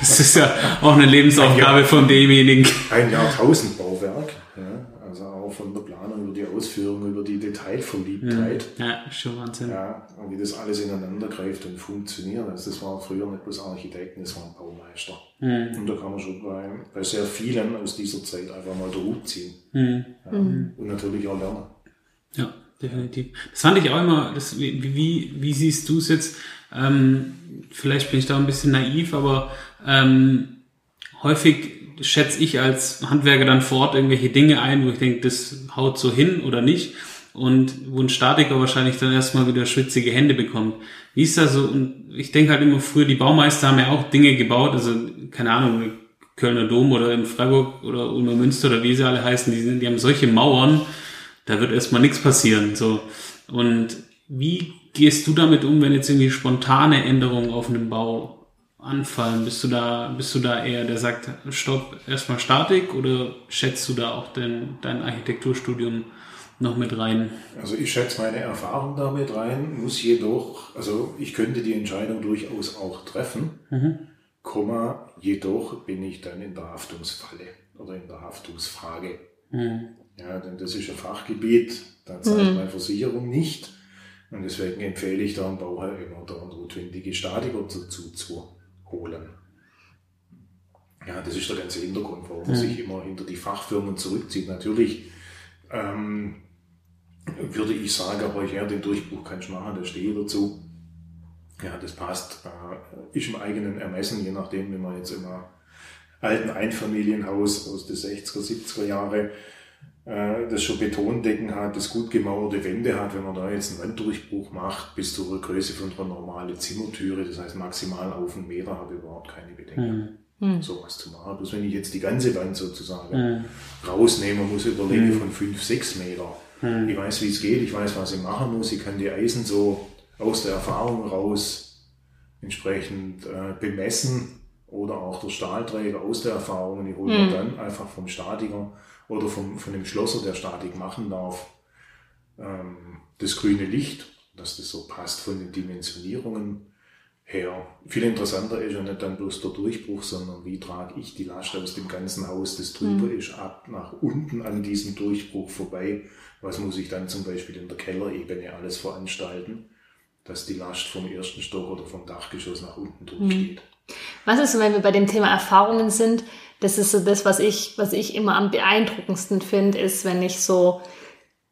das ist ja auch eine Lebensaufgabe von demjenigen. Ein Jahrtausendbauwerk. Ja, also auch von der Planung über die Ausführung, über die Detailverliebtheit. Ja, schon Wahnsinn. Ja, und wie das alles ineinander greift und funktioniert. Also das war früher nicht bloß Architekten, das waren Baumeister. Mhm. Und da kann man schon bei, bei sehr vielen aus dieser Zeit einfach mal den Hut ziehen. Mhm. Ja. Und natürlich auch lernen. Ja, definitiv. Das fand ich auch immer, das, wie, wie, wie siehst du es jetzt? Ähm, vielleicht bin ich da ein bisschen naiv, aber ähm, häufig schätze ich als Handwerker dann vor Ort irgendwelche Dinge ein, wo ich denke, das haut so hin oder nicht. Und wo ein Statiker wahrscheinlich dann erstmal wieder schwitzige Hände bekommt. Wie ist das so? Und ich denke halt immer früher, die Baumeister haben ja auch Dinge gebaut, also keine Ahnung, Kölner Dom oder in Freiburg oder Ulmer Münster oder wie sie alle heißen, die, sind, die haben solche Mauern, da wird erstmal nichts passieren. So. Und wie gehst du damit um, wenn jetzt irgendwie spontane Änderungen auf einem Bau anfallen? Bist du da, bist du da eher, der sagt, stopp, erstmal Statik oder schätzt du da auch dein, dein Architekturstudium noch mit rein? Also ich schätze meine Erfahrung damit rein, muss jedoch, also ich könnte die Entscheidung durchaus auch treffen, Komma, jedoch bin ich dann in der Haftungsfalle oder in der Haftungsfrage. Ja, denn das ist ein Fachgebiet, da zahlt meine Versicherung nicht. Und deswegen empfehle ich da einem Bauherr immer da notwendige Statiker dazu zu holen. Ja, das ist der ganze Hintergrund, warum man sich immer hinter die Fachfirmen zurückzieht. Natürlich ähm, würde ich sagen, aber ja, den Durchbruch kannst du machen, da stehe ich dazu. Ja, das passt. Äh, ist im eigenen Ermessen, je nachdem, wie man jetzt immer alten Einfamilienhaus aus den 60er, 70er Jahre, das schon Betondecken hat, das gut gemauerte Wände hat, wenn man da jetzt einen Wanddurchbruch macht, bis zur Größe von einer normalen Zimmertüre, das heißt maximal auf einen Meter, habe ich überhaupt keine Bedenken, sowas zu machen. Bloß wenn ich jetzt die ganze Wand sozusagen rausnehme, muss ich überlegen von 5, 6 Meter. Ich weiß, wie es geht, ich weiß, was ich machen muss, ich kann die Eisen so aus der Erfahrung raus entsprechend äh, bemessen oder auch der Stahlträger aus der Erfahrung. Und ich hole mir dann einfach vom Statiker oder vom, von dem Schlosser, der Statik machen darf, ähm, das grüne Licht, dass das so passt von den Dimensionierungen her. Viel interessanter ist ja nicht dann bloß der Durchbruch, sondern wie trage ich die Last aus dem ganzen Haus, das drüber ist, ab nach unten an diesem Durchbruch vorbei. Was muss ich dann zum Beispiel in der Kellerebene alles veranstalten, dass die Last vom ersten Stock oder vom Dachgeschoss nach unten durchgeht. Was ist, wenn wir bei dem Thema Erfahrungen sind? Das ist so das, was ich, was ich immer am beeindruckendsten finde, ist, wenn ich so,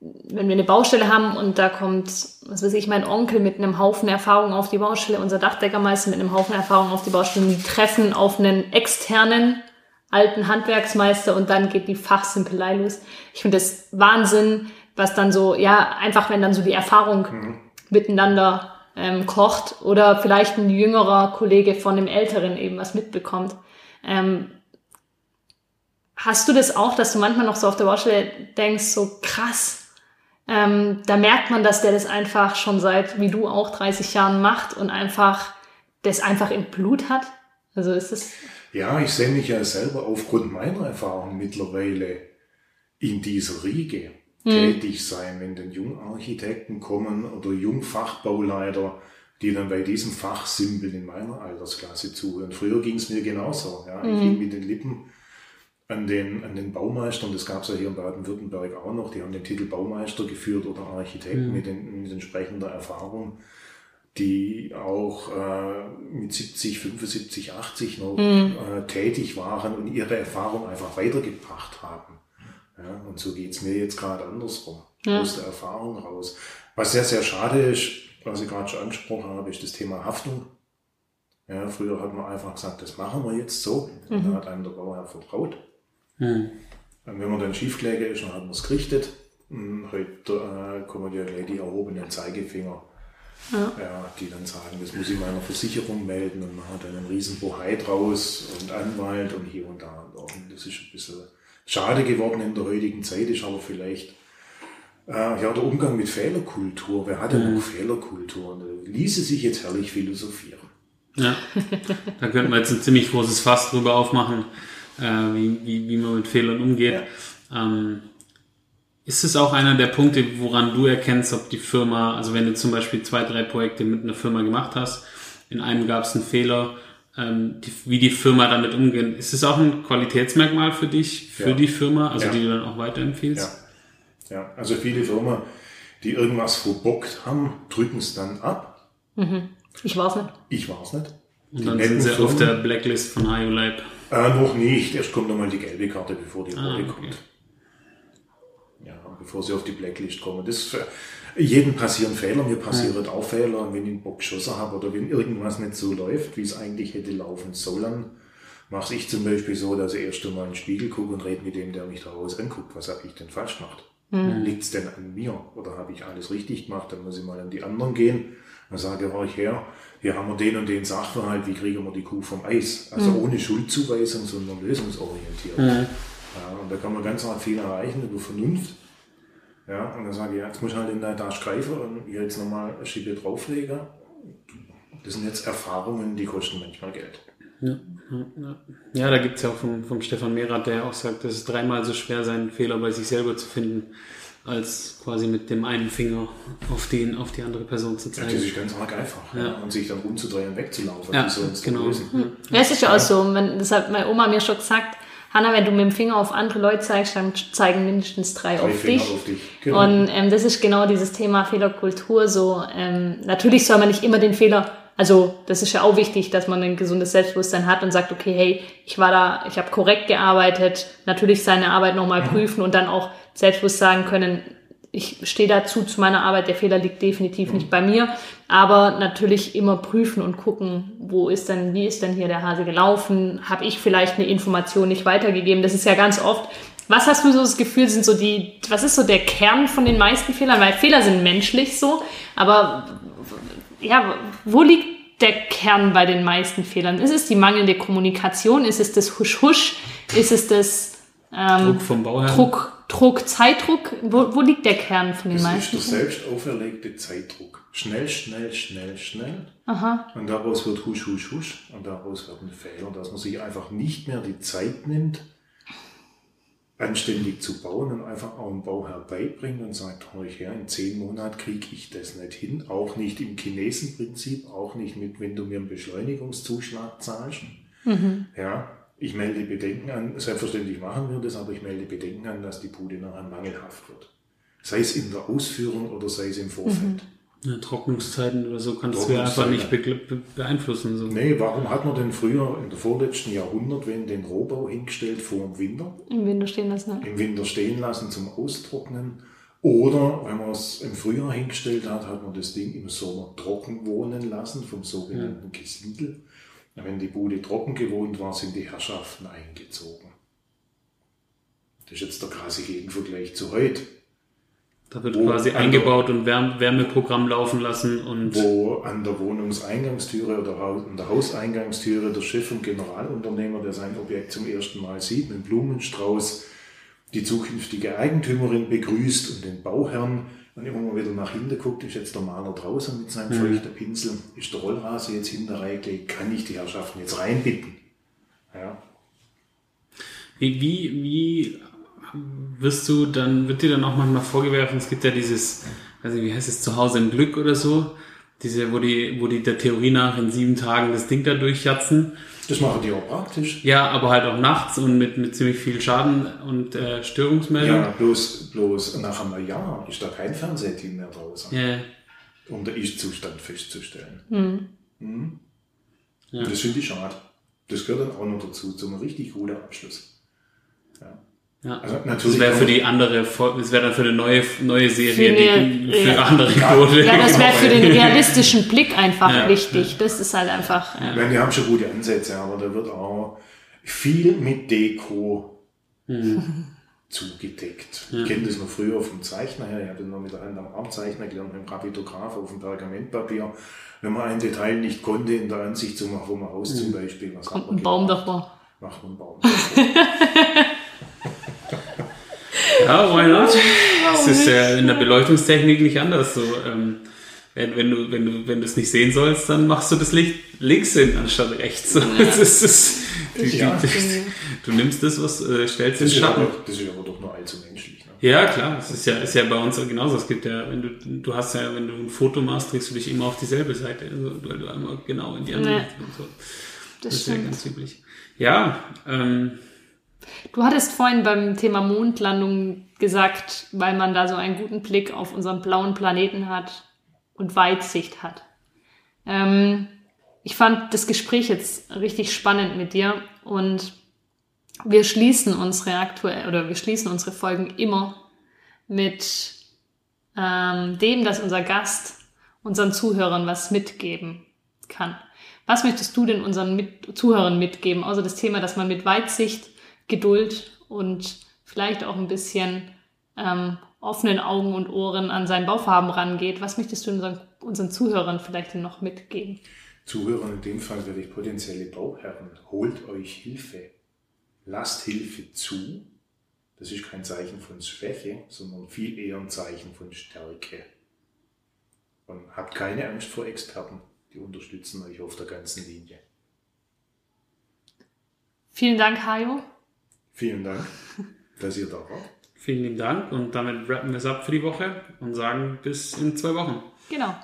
wenn wir eine Baustelle haben und da kommt, was weiß ich, mein Onkel mit einem Haufen Erfahrung auf die Baustelle, unser Dachdeckermeister mit einem Haufen Erfahrung auf die Baustelle, die treffen auf einen externen alten Handwerksmeister und dann geht die Fachsimpelei los. Ich finde das Wahnsinn, was dann so, ja, einfach wenn dann so die Erfahrung miteinander ähm, kocht oder vielleicht ein jüngerer Kollege von dem Älteren eben was mitbekommt. Ähm, hast du das auch, dass du manchmal noch so auf der Baustelle denkst, so krass, ähm, da merkt man, dass der das einfach schon seit, wie du auch, 30 Jahren macht und einfach das einfach im Blut hat? Also ist es. Ja, ich sehe mich ja selber aufgrund meiner Erfahrung mittlerweile in dieser Riege tätig sein, wenn dann Jungarchitekten kommen oder Jungfachbauleiter, die dann bei diesem Fachsimpel in meiner Altersklasse zuhören. Früher ging es mir genauso. Ja. Ich hing mit den Lippen an den, an den Baumeistern, das gab es ja hier in Baden-Württemberg auch noch, die haben den Titel Baumeister geführt oder Architekt mit, den, mit entsprechender Erfahrung, die auch äh, mit 70, 75, 80 noch äh, tätig waren und ihre Erfahrung einfach weitergebracht haben. Ja, und so geht's mir jetzt gerade andersrum, aus der Erfahrung raus. Was sehr, sehr schade ist, was ich gerade schon angesprochen habe, ist das Thema Haftung. Ja, früher hat man einfach gesagt, das machen wir jetzt so. Und da hat einem der Bauherr vertraut. Und wenn man dann Schiefkläger ist, dann hat man es gerichtet. Und heute äh, kommen ja gleich die erhobenen Zeigefinger, ja. die dann sagen, das muss ich meiner Versicherung melden und man hat dann einen riesen Bohai draus und Anwalt und hier und da. Und das ist ein bisschen schade geworden in der heutigen Zeit, ist aber vielleicht äh, ja, der Umgang mit Fehlerkultur. Wer hat denn noch Fehlerkultur? Äh, ließe sich jetzt herrlich philosophieren. Ja, da könnten wir jetzt ein ziemlich großes Fass drüber aufmachen, äh, wie, wie, wie man mit Fehlern umgeht. Ja. Ähm, ist es auch einer der Punkte, woran du erkennst, ob die Firma, also wenn du zum Beispiel zwei, drei Projekte mit einer Firma gemacht hast, in einem gab es einen Fehler, ähm, die, wie die Firma damit umgeht, ist es auch ein Qualitätsmerkmal für dich, für ja. die Firma, also ja. die du dann auch weiterempfiehlst? Ja. ja, also viele Firmen, die irgendwas verbockt haben, drücken es dann ab. Mhm. Ich war's nicht. Ich war's nicht. Und die dann sind sie Firmen, auf der Blacklist von HioLab. Äh, noch nicht. Erst kommt nochmal die gelbe Karte, bevor die ah, rote okay. kommt. Ja, bevor sie auf die Blacklist kommen. Das für jeden passieren Fehler, mir passieren ja. auch Fehler. wenn ich einen Bock geschossen habe oder wenn irgendwas nicht so läuft, wie es eigentlich hätte laufen sollen, mache ich zum Beispiel so, dass ich erst einmal in den Spiegel gucke und rede mit dem, der mich daraus anguckt. Was habe ich denn falsch gemacht? Mhm. Liegt es denn an mir? Oder habe ich alles richtig gemacht? Dann muss ich mal an die anderen gehen dann sage ich her, hier haben wir den und den Sachverhalt, wie kriegen wir die Kuh vom Eis? Also mhm. ohne Schuldzuweisung, sondern lösungsorientiert. Mhm. Ja, und da kann man ganz arg viel erreichen über Vernunft. Ja, und dann sage ich, ja, jetzt muss ich halt in der Tasche greifen und jetzt nochmal eine Schippe drauflegen. Das sind jetzt Erfahrungen, die kosten manchmal Geld. Ja, ja, ja. da gibt es ja auch vom, vom Stefan Mehrath, der auch sagt, dass es dreimal so schwer sein, Fehler bei sich selber zu finden, als quasi mit dem einen Finger auf den, auf die andere Person zu zeigen. Ja, das ist ganz arg einfach. Ja. Und sich dann umzudrehen und wegzulaufen. Ja, genau. Hm. Ja, es ist ja auch so. Wenn, das hat meine Oma mir schon gesagt, Hanna, wenn du mit dem Finger auf andere Leute zeigst, dann zeigen mindestens drei, drei auf, dich. auf, dich. Genau. Und ähm, das ist genau dieses Thema Fehlerkultur. So ähm, natürlich soll man nicht immer den Fehler also das ist ja auch wichtig, dass man ein gesundes Selbstbewusstsein hat und sagt, okay, hey, ich war da, ich habe korrekt gearbeitet, natürlich seine Arbeit nochmal prüfen und dann auch selbstbewusst sagen können, ich stehe dazu zu meiner Arbeit, der Fehler liegt definitiv nicht bei mir, aber natürlich immer prüfen und gucken, wo ist denn, wie ist denn hier der Hase gelaufen? Habe ich vielleicht eine Information nicht weitergegeben? Das ist ja ganz oft. Was hast du so das Gefühl, sind so die, was ist so der Kern von den meisten Fehlern? Weil Fehler sind menschlich so, aber ja, wo liegt der Kern bei den meisten Fehlern? Ist es die mangelnde Kommunikation? Ist es das Husch-Husch? Ist es das ähm, Druck vom Bauherrn? Druck, Druck, Zeitdruck? Wo, wo liegt der Kern von den das meisten? Das ist der selbst auferlegte Zeitdruck. Schnell, schnell, schnell, schnell. Aha. Und daraus wird Husch, Husch, Husch. Und daraus werden Fehler, dass man sich einfach nicht mehr die Zeit nimmt, anständig zu bauen und einfach auch einen Bauherr beibringen und sagt, ich her, in zehn Monaten kriege ich das nicht hin, auch nicht im Chinesenprinzip, auch nicht mit, wenn du mir einen Beschleunigungszuschlag zahlst. Mhm. Ja, ich melde Bedenken an, selbstverständlich machen wir das, aber ich melde Bedenken an, dass die Bude nachher mangelhaft wird. Sei es in der Ausführung oder sei es im Vorfeld. Mhm. Ja, Trocknungszeiten oder so kannst du ja einfach nicht be be beeinflussen. So. Nee, warum hat man denn früher im vorletzten Jahrhundert, wenn den Rohbau hingestellt vor dem Winter? Im Winter stehen lassen. Im Winter stehen lassen zum Austrocknen. Oder wenn man es im Frühjahr hingestellt hat, hat man das Ding im Sommer trocken wohnen lassen vom sogenannten ja. Gesindel. Wenn die Bude trocken gewohnt war, sind die Herrschaften eingezogen. Das ist jetzt der krasse Gegenvergleich zu heute. Da wird quasi eingebaut und Wärme, Wärmeprogramm laufen lassen und. Wo an der Wohnungseingangstüre oder an der Hauseingangstüre der Chef und Generalunternehmer, der sein Objekt zum ersten Mal sieht, mit Blumenstrauß die zukünftige Eigentümerin begrüßt und den Bauherrn. Und immer mal wieder nach hinten guckt, ist jetzt der Maler draußen mit seinem mhm. feuchten Pinsel, ist der Rollrase jetzt hinter reingelegt, kann ich die Herrschaften jetzt reinbitten? Ja. Wie, wie, wie wirst du dann, wird dir dann auch manchmal vorgeworfen, es gibt ja dieses, nicht, wie heißt es, Zuhause im Glück oder so, diese, wo die, wo die der Theorie nach in sieben Tagen das Ding da durchjatzen. Das machen die auch praktisch. Ja, aber halt auch nachts und mit, mit ziemlich viel Schaden und äh, Störungsmeldung. Ja, bloß, bloß nach einem Jahr ist da kein Fernsehteam mehr draußen. Ja. Um den Ist-Zustand festzustellen. Mhm. Mhm. Ja. Und das finde ich schade. Das gehört dann auch noch dazu, zum richtig guten Abschluss. Ja. Ja. Also natürlich das wäre für die andere, das wäre dann für eine neue, neue Serie, für, eine, die, für ja. andere Quote. Ja, das wäre für den realistischen Blick einfach ja. wichtig. Das ist halt einfach. Ja. Ich meine, wir haben schon gute Ansätze, aber da wird auch viel mit Deko mhm. zugedeckt. Ich kenne das noch früher vom Zeichner her. Ich hatte noch mit am Armzeichner gelernt, mit dem Rapidograph auf dem Pergamentpapier. Wenn man ein Detail nicht konnte, in der Ansicht zu machen, wo man Haus mhm. zum Beispiel, was Kommt ein Baum davor. Macht man einen Baum davor. Ja, why not? Es ist ja in der Beleuchtungstechnik nicht anders so. Ähm, wenn, wenn du, wenn du, wenn du es nicht sehen sollst, dann machst du das Licht links hin anstatt rechts. So, das ist, das, du, Ja. du, du nimmst das, was äh, stellst in Das ist, Schatten. aber, das ist aber doch nur allzu menschlich. Ne? Ja, klar, das ist ja, ist ja bei uns auch genauso. Es gibt ja, wenn du, du hast ja, wenn du ein Foto machst, drehst du dich immer auf dieselbe Seite, also, weil du einmal genau in die andere Nee. Richtung so. Das, Das ist ja ganz üblich. Ja, ähm, Du hattest vorhin beim Thema Mondlandung gesagt, weil man da so einen guten Blick auf unseren blauen Planeten hat und Weitsicht hat. Ähm, ich fand das Gespräch jetzt richtig spannend mit dir und wir schließen unsere aktuell oder wir schließen unsere Folgen immer mit ähm, dem, dass unser Gast unseren Zuhörern was mitgeben kann. Was möchtest du denn unseren mit Zuhörern mitgeben, außer das Thema, dass man mit Weitsicht, Geduld und vielleicht auch ein bisschen ähm, offenen Augen und Ohren an sein Bauvorhaben rangeht? Was möchtest du unseren, unseren Zuhörern vielleicht denn noch mitgeben? Zuhörern in dem Fall werde ich potenzielle Bauherren. Holt euch Hilfe. Lasst Hilfe zu. Das ist kein Zeichen von Schwäche, sondern viel eher ein Zeichen von Stärke. Und habt keine Angst vor Experten. Die unterstützen euch auf der ganzen Linie. Vielen Dank, Hajo. Vielen Dank, dass ihr da wart. vielen lieben Dank und damit wrappen wir es ab für die Woche und sagen bis in zwei Wochen. Genau.